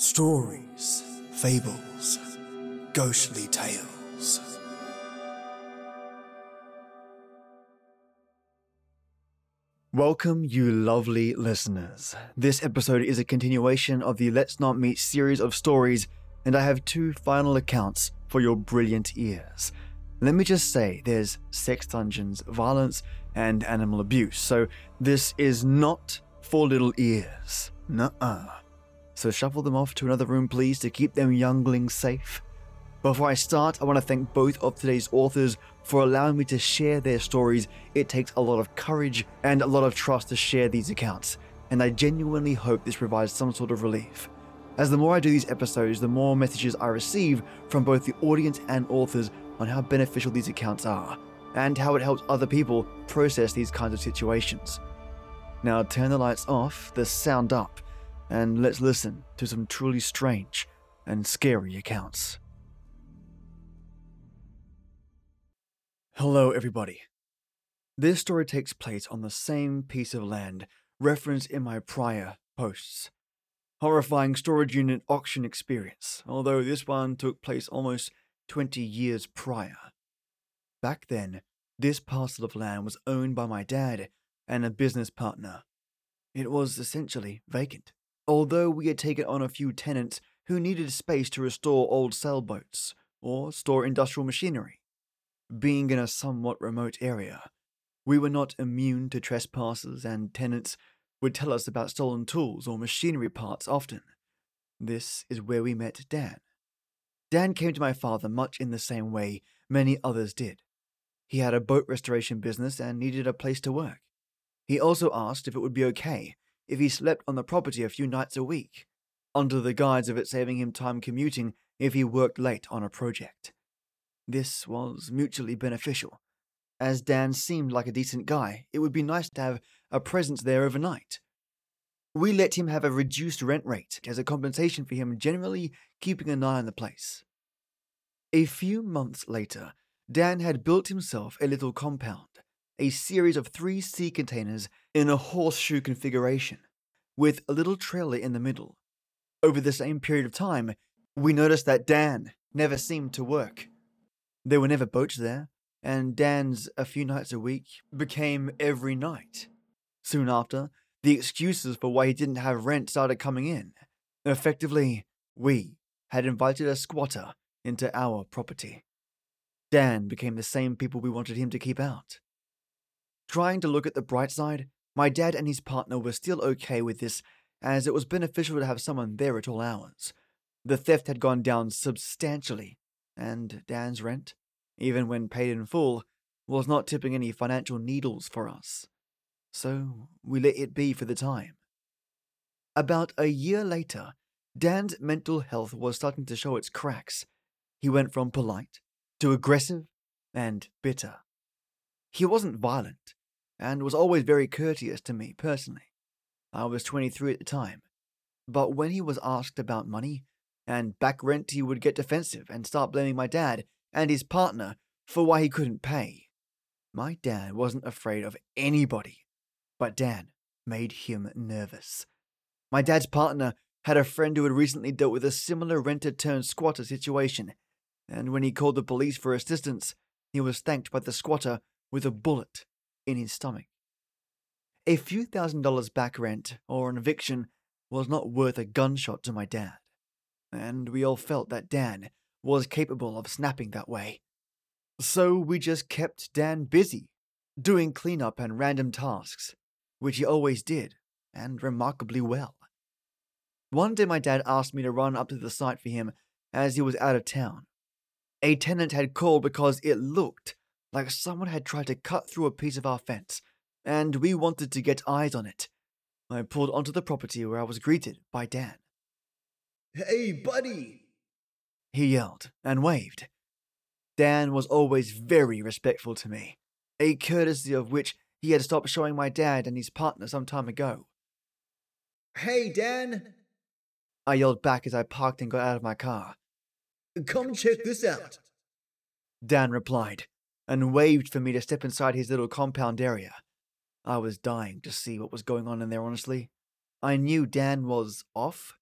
Stories, fables, ghostly tales. Welcome, you lovely listeners. This episode is a continuation of the Let's Not Meet series of stories, and I have two final accounts for your brilliant ears. Let me just say there's sex dungeons, violence, and animal abuse, so this is not for little ears. Nuh uh. So shuffle them off to another room, please, to keep them younglings safe. Before I start, I want to thank both of today's authors for allowing me to share their stories. It takes a lot of courage and a lot of trust to share these accounts, and I genuinely hope this provides some sort of relief. As the more I do these episodes, the more messages I receive from both the audience and authors on how beneficial these accounts are, and how it helps other people process these kinds of situations. Now turn the lights off, the sound up, and let's listen to some truly strange and scary accounts. Hello, everybody. This story takes place on the same piece of land referenced in my prior posts. Horrifying storage unit auction experience, although this one took place almost 20 years prior. Back then, this parcel of land was owned by my dad and a business partner. It was essentially vacant, although we had taken on a few tenants who needed space to restore old sailboats or store industrial machinery being in a somewhat remote area. We were not immune to trespassers, and tenants would tell us about stolen tools or machinery parts often. This is where we met Dan. Dan came to my father much in the same way many others did. He had a boat restoration business and needed a place to work. He also asked if it would be okay if he slept on the property a few nights a week, under the guise of it saving him time commuting if he worked late on a project. This was mutually beneficial. As Dan seemed like a decent guy, it would be nice to have a presence there overnight. We let him have a reduced rent rate as a compensation for him generally keeping an eye on the place. A few months later, Dan had built himself a little compound, a series of three sea containers in a horseshoe configuration, with a little trailer in the middle. Over the same period of time, we noticed that Dan never seemed to work. There were never boats there, and Dan's a few nights a week became every night. Soon after, the excuses for why he didn't have rent started coming in. Effectively, we had invited a squatter into our property. Dan became the same people we wanted him to keep out. Trying to look at the bright side, my dad and his partner were still okay with this, as it was beneficial to have someone there at all hours. The theft had gone down substantially, and Dan's rent, even when paid in full, was not tipping any financial needles for us. So we let it be for the time. About a year later, Dan's mental health was starting to show its cracks. He went from polite to aggressive and bitter. He wasn't violent and was always very courteous to me personally. I was 23 at the time. But when he was asked about money, and back rent he would get defensive and start blaming my dad and his partner for why he couldn't pay. My dad wasn't afraid of anybody, but Dan made him nervous. My dad's partner had a friend who had recently dealt with a similar renter turned squatter situation, and when he called the police for assistance, he was thanked by the squatter with a bullet in his stomach. A few thousand dollars back rent or an eviction was not worth a gunshot to my dad and we all felt that Dan was capable of snapping that way. So we just kept Dan busy, doing cleanup and random tasks, which he always did, and remarkably well. One day my dad asked me to run up to the site for him as he was out of town. A tenant had called because it looked like someone had tried to cut through a piece of our fence, and we wanted to get eyes on it. I pulled onto the property where I was greeted by Dan. Hey, buddy! He yelled and waved. Dan was always very respectful to me, a courtesy of which he had stopped showing my dad and his partner some time ago. Hey, Dan! I yelled back as I parked and got out of my car. Come check this out. Dan replied and waved for me to step inside his little compound area. I was dying to see what was going on in there, honestly. I knew Dan was off,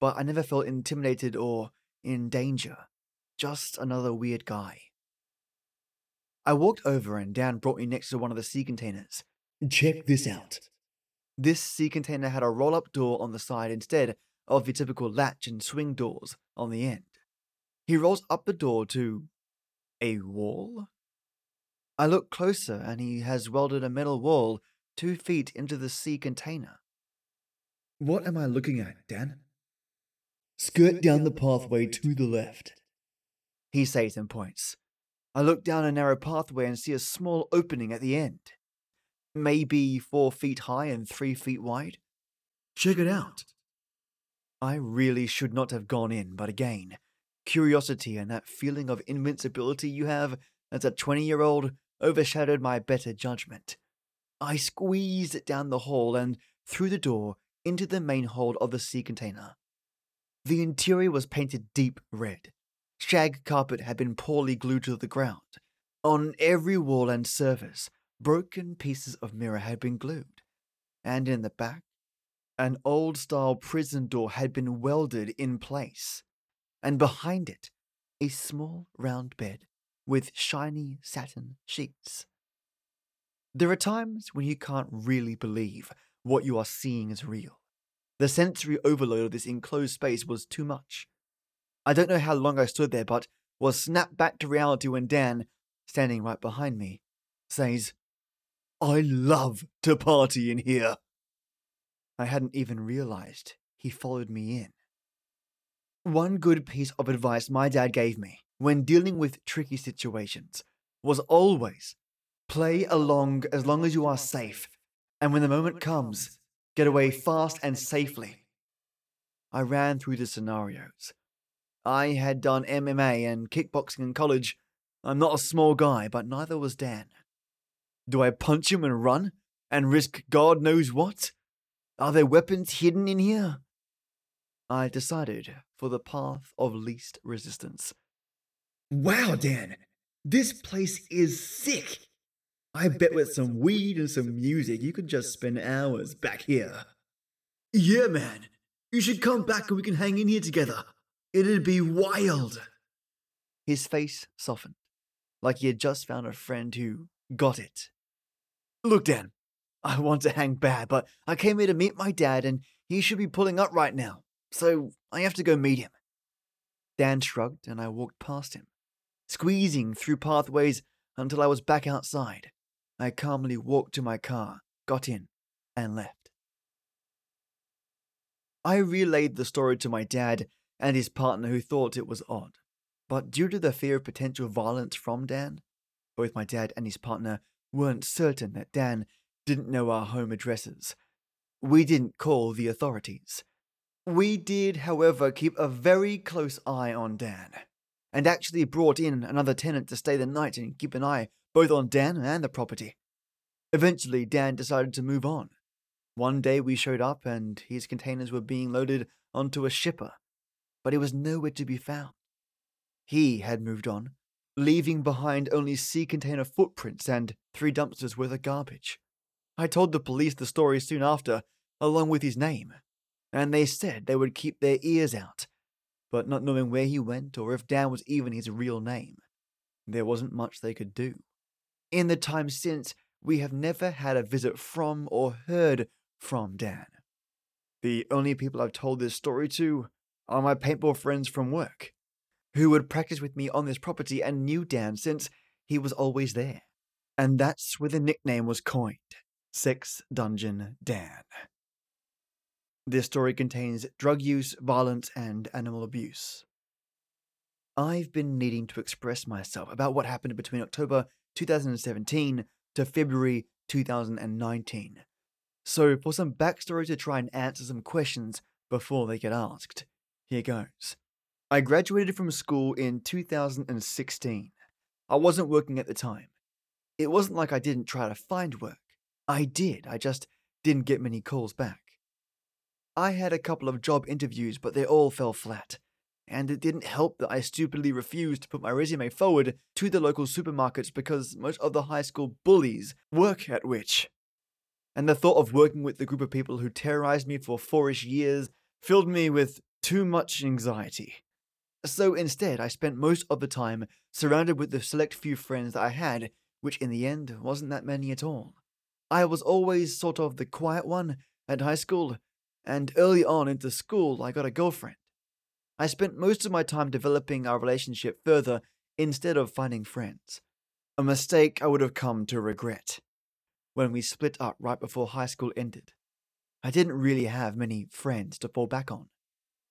but I never felt intimidated or in danger. Just another weird guy. I walked over and Dan brought me next to one of the sea containers. Check this out. This sea container had a roll up door on the side instead of the typical latch and swing doors on the end. He rolls up the door to a wall? I look closer and he has welded a metal wall two feet into the sea container. What am I looking at, Dan? Skirt down the pathway to the left. He says and points. I look down a narrow pathway and see a small opening at the end. Maybe four feet high and three feet wide. Check it out. I really should not have gone in, but again, curiosity and that feeling of invincibility you have as a 20 year old overshadowed my better judgment. I squeezed down the hall and through the door into the main hold of the sea container. The interior was painted deep red. Shag carpet had been poorly glued to the ground. On every wall and surface, broken pieces of mirror had been glued. And in the back, an old style prison door had been welded in place. And behind it, a small round bed with shiny satin sheets. There are times when you can't really believe what you are seeing is real. The sensory overload of this enclosed space was too much. I don't know how long I stood there, but was snapped back to reality when Dan, standing right behind me, says, I love to party in here. I hadn't even realized he followed me in. One good piece of advice my dad gave me when dealing with tricky situations was always play along as long as you are safe, and when the moment comes, get away fast and safely. I ran through the scenarios. I had done MMA and kickboxing in college. I'm not a small guy, but neither was Dan. Do I punch him and run and risk God knows what? Are there weapons hidden in here? I decided for the path of least resistance. Wow, Dan, this place is sick. I bet with some weed and some music, you could just spend hours back here. Yeah, man. You should come back and we can hang in here together. It'd be wild. His face softened, like he had just found a friend who got it. Look, Dan, I want to hang bad, but I came here to meet my dad and he should be pulling up right now, so I have to go meet him. Dan shrugged and I walked past him squeezing through pathways until I was back outside. I calmly walked to my car, got in, and left. I relayed the story to my dad and his partner, who thought it was odd. But due to the fear of potential violence from Dan, both my dad and his partner weren't certain that Dan didn't know our home addresses. We didn't call the authorities. We did, however, keep a very close eye on Dan and actually brought in another tenant to stay the night and keep an eye both on Dan and the property. Eventually, Dan decided to move on. One day we showed up and his containers were being loaded onto a shipper, but he was nowhere to be found. He had moved on, leaving behind only sea container footprints and three dumpsters worth of garbage. I told the police the story soon after, along with his name, and they said they would keep their ears out but not knowing where he went or if Dan was even his real name. There wasn't much they could do. In the time since, we have never had a visit from or heard from Dan. The only people I've told this story to are my paintball friends from work, who would practice with me on this property and knew Dan since he was always there. And that's where the nickname was coined Sex Dungeon Dan. This story contains drug use, violence, and animal abuse. I've been needing to express myself about what happened between October 2017 to February 2019. So, for some backstory to try and answer some questions before they get asked, here goes. I graduated from school in 2016. I wasn't working at the time. It wasn't like I didn't try to find work. I did, I just didn't get many calls back. I had a couple of job interviews, but they all fell flat. And it didn't help that I stupidly refused to put my resume forward to the local supermarkets because most of the high school bullies work at which. And the thought of working with the group of people who terrorized me for fourish years filled me with too much anxiety. So instead, I spent most of the time surrounded with the select few friends that I had, which in the end wasn't that many at all. I was always sort of the quiet one at high school, and early on into school, I got a girlfriend. I spent most of my time developing our relationship further instead of finding friends. A mistake I would have come to regret. When we split up right before high school ended, I didn't really have many friends to fall back on.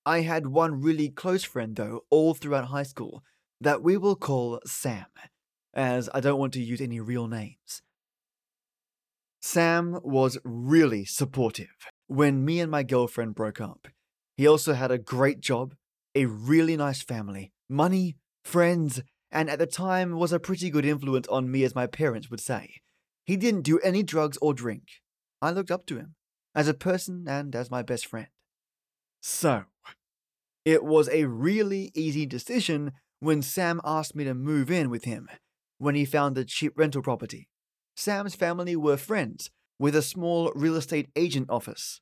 I had one really close friend, though, all throughout high school, that we will call Sam, as I don't want to use any real names. Sam was really supportive when me and my girlfriend broke up. He also had a great job, a really nice family, money, friends, and at the time was a pretty good influence on me, as my parents would say. He didn't do any drugs or drink. I looked up to him as a person and as my best friend. So, it was a really easy decision when Sam asked me to move in with him when he found a cheap rental property. Sam's family were friends with a small real estate agent office.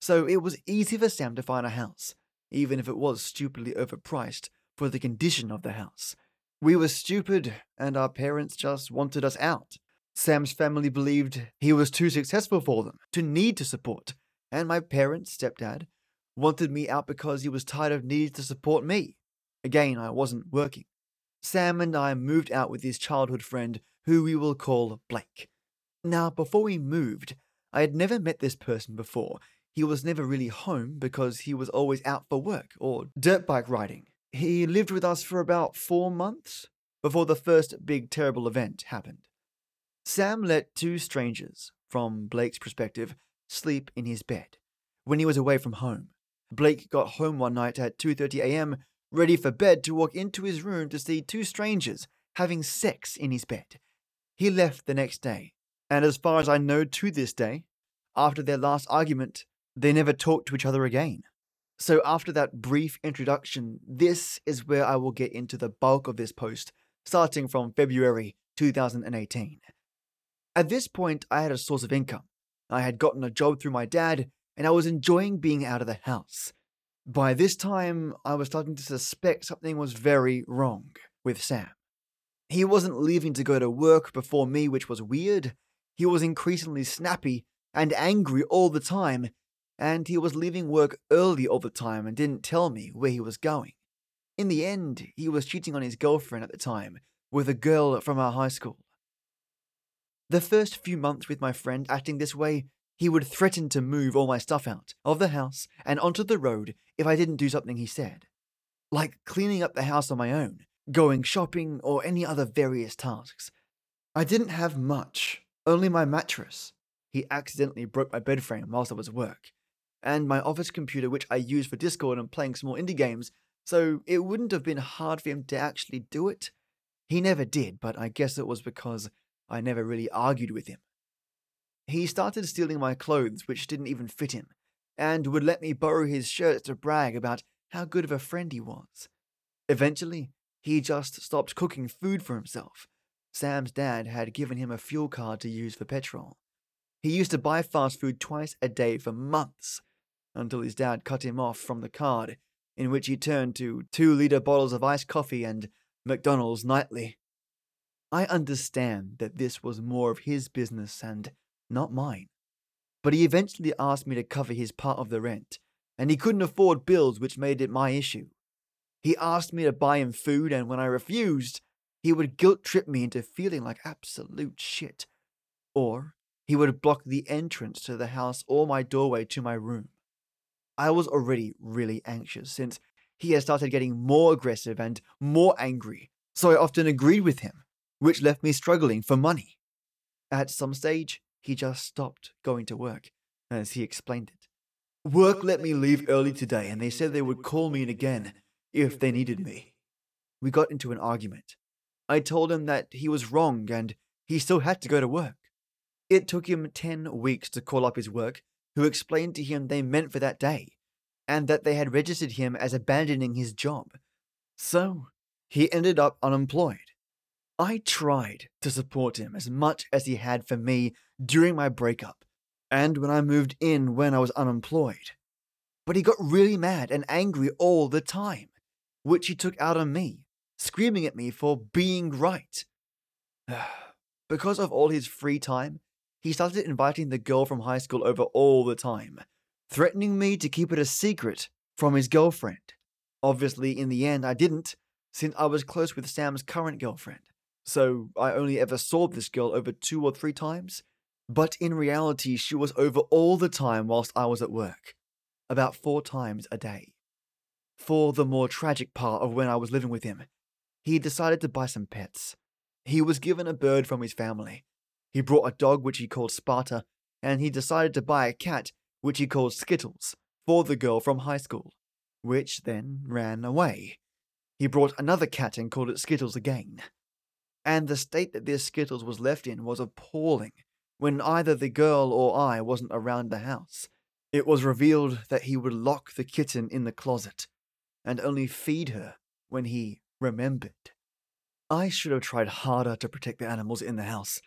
So it was easy for Sam to find a house, even if it was stupidly overpriced for the condition of the house. We were stupid, and our parents just wanted us out. Sam's family believed he was too successful for them to need to support, and my parents, stepdad, wanted me out because he was tired of needing to support me. Again, I wasn't working. Sam and I moved out with his childhood friend, who we will call Blake. Now, before we moved, I had never met this person before. He was never really home because he was always out for work or dirt bike riding. He lived with us for about four months before the first big terrible event happened. Sam let two strangers, from Blake's perspective, sleep in his bed when he was away from home. Blake got home one night at 2:30 a.m., ready for bed to walk into his room to see two strangers having sex in his bed. He left the next day, and as far as I know to this day, after their last argument, they never talked to each other again. So after that brief introduction, this is where I will get into the bulk of this post, starting from February 2018. At this point, I had a source of income. I had gotten a job through my dad, and I was enjoying being out of the house. By this time, I was starting to suspect something was very wrong with Sam. He wasn't leaving to go to work before me, which was weird. He was increasingly snappy and angry all the time, and he was leaving work early all the time and didn't tell me where he was going. In the end, he was cheating on his girlfriend at the time with a girl from our high school. The first few months with my friend acting this way, he would threaten to move all my stuff out of the house and onto the road if I didn't do something he said. Like cleaning up the house on my own, going shopping, or any other various tasks. I didn't have much, only my mattress. He accidentally broke my bed frame whilst I was at work, and my office computer, which I use for Discord and playing small indie games, so it wouldn't have been hard for him to actually do it. He never did, but I guess it was because I never really argued with him. He started stealing my clothes, which didn't even fit him, and would let me borrow his shirts to brag about how good of a friend he was. Eventually, he just stopped cooking food for himself. Sam's dad had given him a fuel card to use for petrol. He used to buy fast food twice a day for months, until his dad cut him off from the card, in which he turned to two liter bottles of iced coffee and McDonald's nightly. I understand that this was more of his business and not mine. But he eventually asked me to cover his part of the rent, and he couldn't afford bills, which made it my issue. He asked me to buy him food, and when I refused, he would guilt trip me into feeling like absolute shit. Or he would block the entrance to the house or my doorway to my room. I was already really anxious since he had started getting more aggressive and more angry, so I often agreed with him which left me struggling for money. At some stage, he just stopped going to work, as he explained it. Work let me leave early today, and they said they would call me in again if they needed me. We got into an argument. I told him that he was wrong and he still had to go to work. It took him 10 weeks to call up his work, who explained to him they meant for that day, and that they had registered him as abandoning his job. So, he ended up unemployed. I tried to support him as much as he had for me during my breakup, and when I moved in when I was unemployed. but he got really mad and angry all the time, which he took out on me, screaming at me for being right. because of all his free time, he started inviting the girl from high school over all the time, threatening me to keep it a secret from his girlfriend. Obviously, in the end, I didn't, since I was close with Sam's current girlfriend. So I only ever saw this girl over two or three times. But in reality, she was over all the time whilst I was at work, about four times a day. For the more tragic part of when I was living with him, he decided to buy some pets. He was given a bird from his family. He brought a dog which he called Sparta, and he decided to buy a cat which he called Skittles for the girl from high school, which then ran away. He brought another cat and called it Skittles again. And the state that this Skittles was left in was appalling when either the girl or I wasn't around the house. It was revealed that he would lock the kitten in the closet and only feed her when he remembered. I should have tried harder to protect the animals in the house.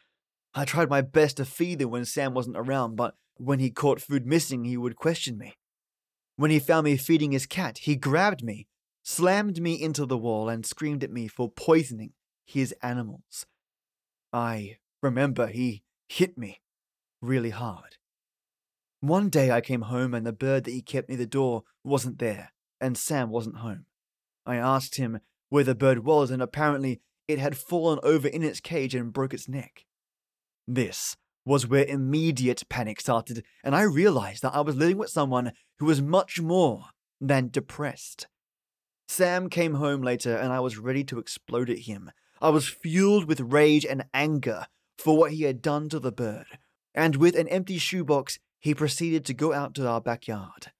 I tried my best to feed them when Sam wasn't around, but when he caught food missing, he would question me. When he found me feeding his cat, he grabbed me, slammed me into the wall, and screamed at me for poisoning his animals. I remember he hit me really hard. One day I came home and the bird that he kept near the door wasn't there, and Sam wasn't home. I asked him where the bird was, and apparently it had fallen over in its cage and broke its neck. This was where immediate panic started, and I realized that I was living with someone who was much more than depressed. Sam came home later, and I was ready to explode at him. I was fueled with rage and anger for what he had done to the bird, and with an empty shoebox, he proceeded to go out to our backyard.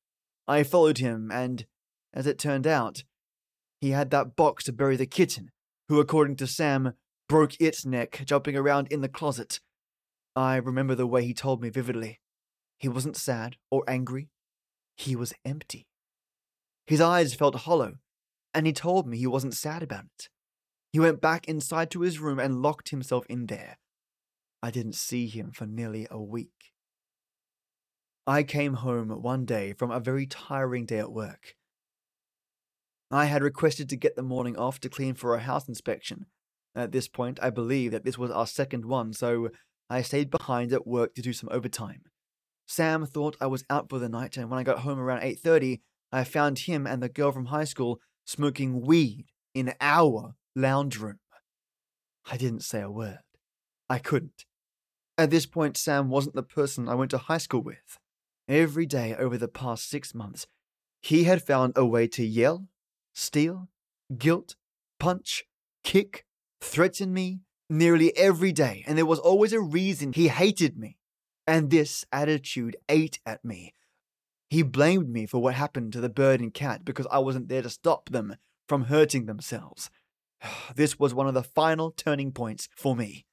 I followed him, and, as it turned out, he had that box to bury the kitten, who, according to Sam, broke its neck jumping around in the closet. I remember the way he told me vividly. He wasn't sad or angry. He was empty. His eyes felt hollow, and he told me he wasn't sad about it. He went back inside to his room and locked himself in there. I didn't see him for nearly a week. I came home one day from a very tiring day at work. I had requested to get the morning off to clean for a house inspection. At this point, I believe that this was our second one, so I stayed behind at work to do some overtime. Sam thought I was out for the night, and when I got home around 8:30, I found him and the girl from high school smoking weed in our lounge room. I didn't say a word. I couldn't. At this point, Sam wasn't the person I went to high school with. Every day over the past six months, he had found a way to yell, steal, guilt, punch, kick, threaten me nearly every day, and there was always a reason he hated me. And this attitude ate at me. He blamed me for what happened to the bird and cat because I wasn't there to stop them from hurting themselves. This was one of the final turning points for me.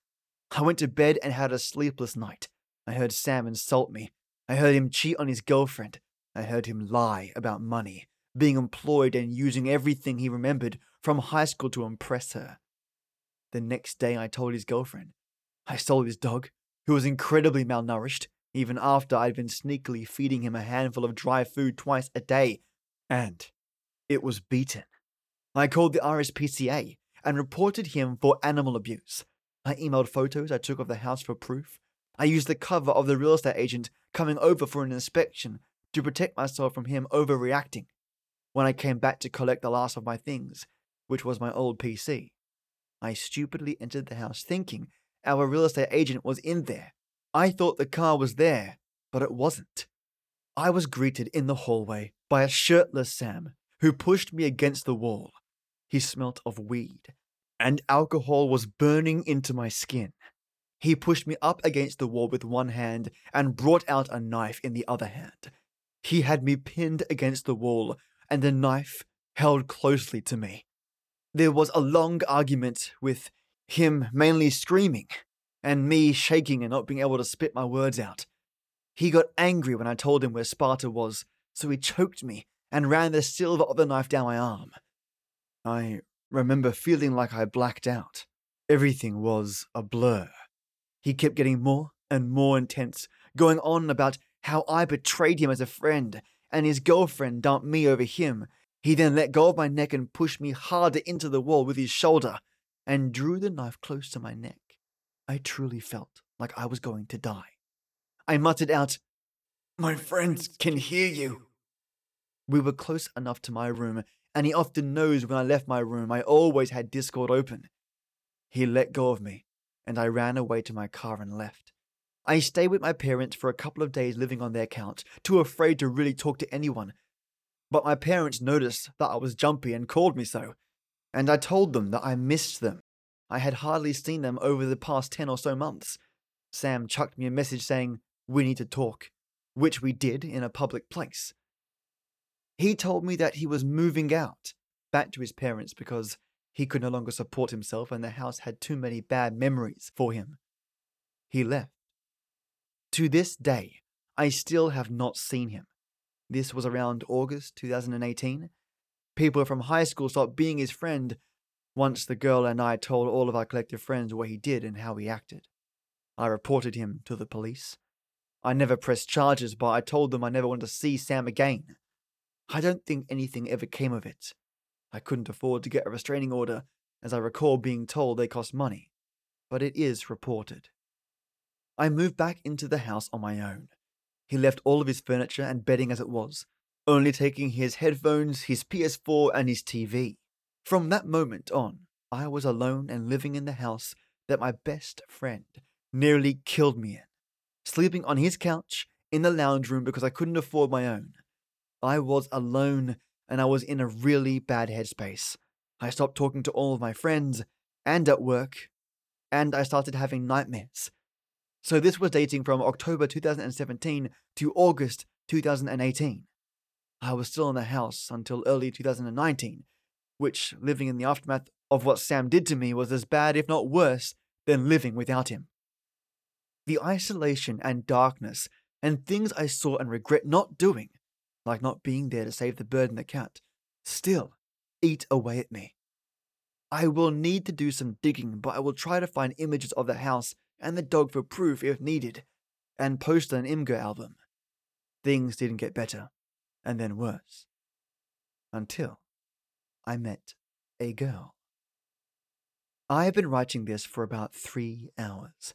I went to bed and had a sleepless night. I heard Sam insult me. I heard him cheat on his girlfriend. I heard him lie about money, being employed and using everything he remembered from high school to impress her. The next day, I told his girlfriend. I stole his dog, who was incredibly malnourished, even after I'd been sneakily feeding him a handful of dry food twice a day, and it was beaten. I called the RSPCA and reported him for animal abuse. I emailed photos I took of the house for proof. I used the cover of the real estate agent coming over for an inspection to protect myself from him overreacting. When I came back to collect the last of my things, which was my old PC, I stupidly entered the house thinking our real estate agent was in there. I thought the car was there, but it wasn't. I was greeted in the hallway by a shirtless Sam who pushed me against the wall. He smelt of weed, and alcohol was burning into my skin. He pushed me up against the wall with one hand and brought out a knife in the other hand. He had me pinned against the wall and the knife held closely to me. There was a long argument with him mainly screaming and me shaking and not being able to spit my words out. He got angry when I told him where Sparta was, so he choked me and ran the silver of the knife down my arm. I remember feeling like I blacked out. Everything was a blur. He kept getting more and more intense, going on about how I betrayed him as a friend and his girlfriend dumped me over him. He then let go of my neck and pushed me harder into the wall with his shoulder and drew the knife close to my neck. I truly felt like I was going to die. I muttered out, My friends can hear you. We were close enough to my room, and he often knows when I left my room, I always had Discord open. He let go of me, and I ran away to my car and left. I stayed with my parents for a couple of days living on their couch, too afraid to really talk to anyone. But my parents noticed that I was jumpy and called me so, and I told them that I missed them. I had hardly seen them over the past 10 or so months. Sam chucked me a message saying, We need to talk, which we did in a public place. He told me that he was moving out, back to his parents because he could no longer support himself and the house had too many bad memories for him. He left. To this day, I still have not seen him. This was around August 2018. People from high school stopped being his friend once the girl and I told all of our collective friends what he did and how he acted. I reported him to the police. I never pressed charges, but I told them I never wanted to see Sam again. I don't think anything ever came of it. I couldn't afford to get a restraining order, as I recall being told they cost money, but it is reported. I moved back into the house on my own. He left all of his furniture and bedding as it was, only taking his headphones, his PS4, and his TV. From that moment on, I was alone and living in the house that my best friend nearly killed me in, sleeping on his couch in the lounge room because I couldn't afford my own. I was alone and I was in a really bad headspace. I stopped talking to all of my friends and at work, and I started having nightmares. So this was dating from October 2017 to August 2018. I was still in the house until early 2019, which, living in the aftermath of what Sam did to me, was as bad, if not worse, than living without him. The isolation and darkness and things I saw and regret not doing like not being there to save the bird and the cat, still eat away at me. I will need to do some digging, but I will try to find images of the house and the dog for proof if needed, and post an Imgur album. Things didn't get better, and then worse. Until I met a girl. I have been writing this for about three hours,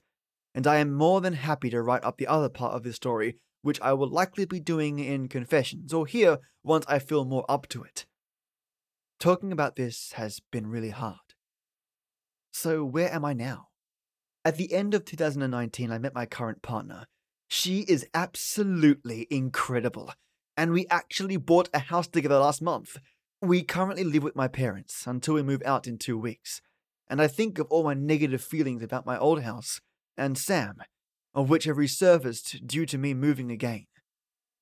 and I am more than happy to write up the other part of this story which I will likely be doing in Confessions, or here once I feel more up to it. Talking about this has been really hard. So, where am I now? At the end of 2019, I met my current partner. She is absolutely incredible, and we actually bought a house together last month. We currently live with my parents until we move out in two weeks, and I think of all my negative feelings about my old house and Sam of which have resurfaced due to me moving again.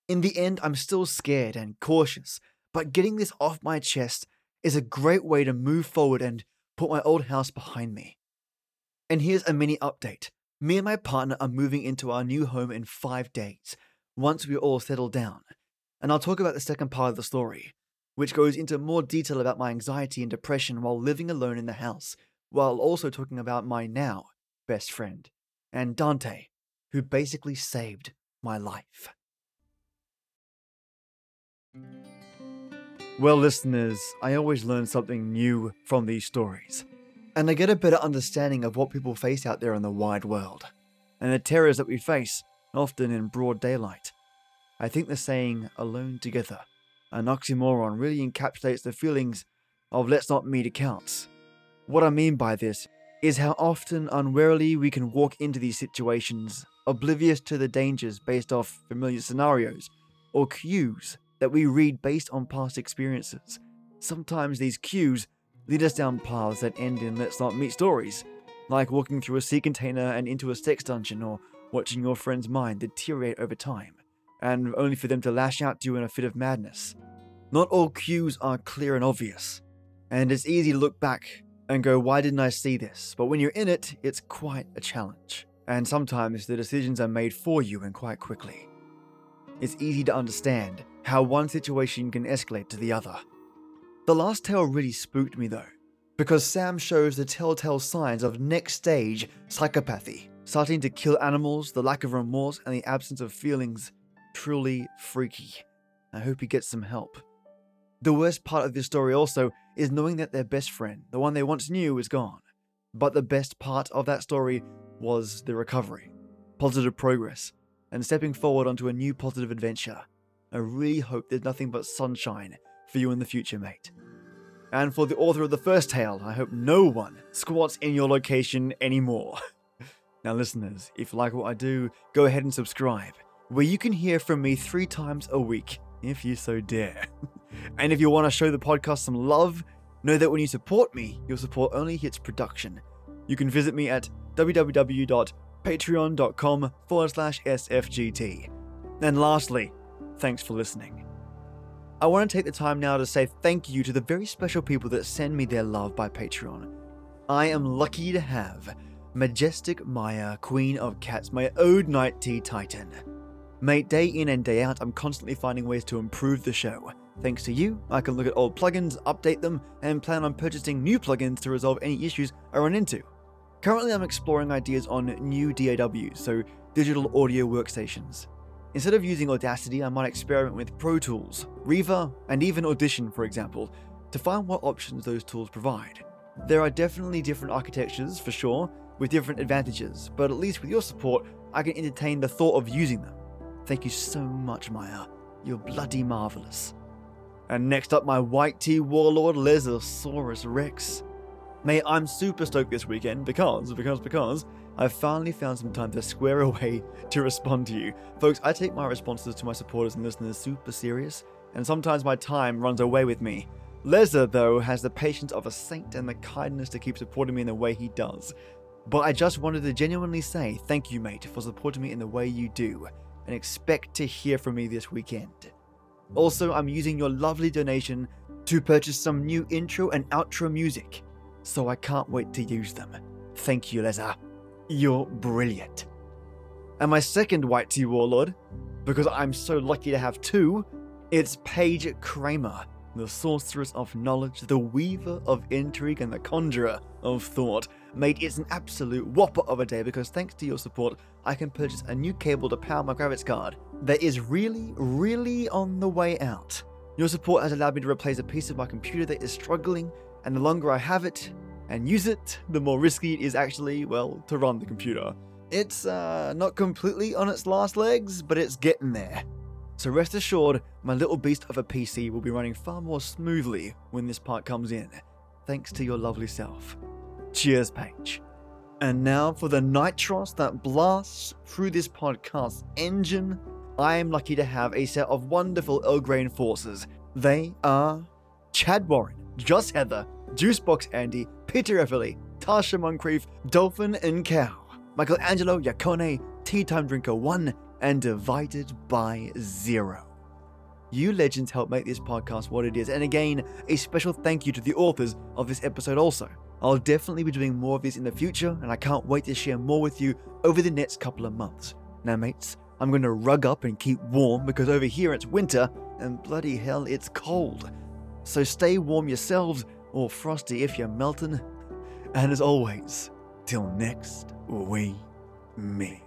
In the end, I'm still scared and cautious, but getting this off my chest is a great way to move forward and put my old house behind me. And here's a mini update. Me and my partner are moving into our new home in five days, once we are all settle down. And I'll talk about the second part of the story, which goes into more detail about my anxiety and depression while living alone in the house, while also talking about my now best friend, and Dante, who basically saved my life. Well, listeners, I always learn something new from these stories, and I get a better understanding of what people face out there in the wide world, and the terrors that we face, often in broad daylight. I think the saying, alone together, an oxymoron, really encapsulates the feelings of let's not meet accounts. What I mean by this is how often unwarily we can walk into these situations oblivious to the dangers based off familiar scenarios or cues that we read based on past experiences. Sometimes these cues lead us down paths that end in let's not meet stories, like walking through a sea container and into a sex dungeon or watching your friend's mind deteriorate over time, and only for them to lash out to you in a fit of madness. Not all cues are clear and obvious, and it's easy to look back and go, why didn't I see this? But when you're in it, it's quite a challenge and sometimes the decisions are made for you and quite quickly. It's easy to understand how one situation can escalate to the other. The last tale really spooked me though, because Sam shows the telltale signs of next stage psychopathy, starting to kill animals, the lack of remorse, and the absence of feelings. Truly freaky. I hope he gets some help. The worst part of this story also is knowing that their best friend, the one they once knew, is gone. But the best part of that story was the recovery, positive progress, and stepping forward onto a new positive adventure. I really hope there's nothing but sunshine for you in the future, mate. And for the author of the first tale, I hope no one squats in your location anymore. now, listeners, if you like what I do, go ahead and subscribe, where you can hear from me three times a week, if you so dare. and if you want to show the podcast some love, know that when you support me, your support only hits production. You can visit me at www.patreon.com forward slash SFGT. And lastly, thanks for listening. I want to take the time now to say thank you to the very special people that send me their love by Patreon. I am lucky to have Majestic Mayah, Queen of Cats, my ode night tea titan. Mate, day in and day out, I'm constantly finding ways to improve the show. Thanks to you, I can look at old plugins, update them, and plan on purchasing new plugins to resolve any issues I run into. Currently, I'm exploring ideas on new DAWs, so digital audio workstations. Instead of using Audacity, I might experiment with Pro Tools, Reaper, and even Audition, for example, to find what options those tools provide. There are definitely different architectures, for sure, with different advantages, but at least with your support, I can entertain the thought of using them. Thank you so much, Mayah. You're bloody marvelous. And next up, my white tea warlord, Lesosaurus Rex. Mate, I'm super stoked this weekend because, because, because I've finally found some time to square away to respond to you. Folks, I take my responses to my supporters and listeners super serious, and sometimes my time runs away with me. Leza, though, has the patience of a saint and the kindness to keep supporting me in the way he does. But I just wanted to genuinely say thank you, mate, for supporting me in the way you do, and expect to hear from me this weekend. Also, I'm using your lovely donation to purchase some new intro and outro music, so I can't wait to use them. Thank you, Leza. You're brilliant. And my second White Tea Warlord, because I'm so lucky to have two, it's Paige Cramer, the sorceress of knowledge, the weaver of intrigue, and the conjurer of thought. Mate, it's an absolute whopper of a day because thanks to your support, I can purchase a new cable to power my graphics card that is really, really on the way out. Your support has allowed me to replace a piece of my computer that is struggling, and the longer I have it, and use it, the more risky it is actually, well, to run the computer. It's uh, not completely on its last legs, but it's getting there. So rest assured, my little beast of a PC will be running far more smoothly when this part comes in, thanks to your lovely self. Cheers, Paige. And now for the nitros that blasts through this podcast's engine. I am lucky to have a set of wonderful Earl Grey enforcers. They are Chad Warren, Joss Heather, Juicebox Andy, Peter Everly, Tasha Moncrief, Dolphin and Cow, Michelangelo Yacone, Tea Time Drinker 1, and Divided by Zero. You legends help make this podcast what it is, and again, a special thank you to the authors of this episode also. I'll definitely be doing more of these in the future, and I can't wait to share more with you over the next couple of months. Now, mates, I'm going to rug up and keep warm because over here it's winter, and bloody hell, it's cold. So stay warm yourselves or frosty if you're melting. And as always, till next we meet.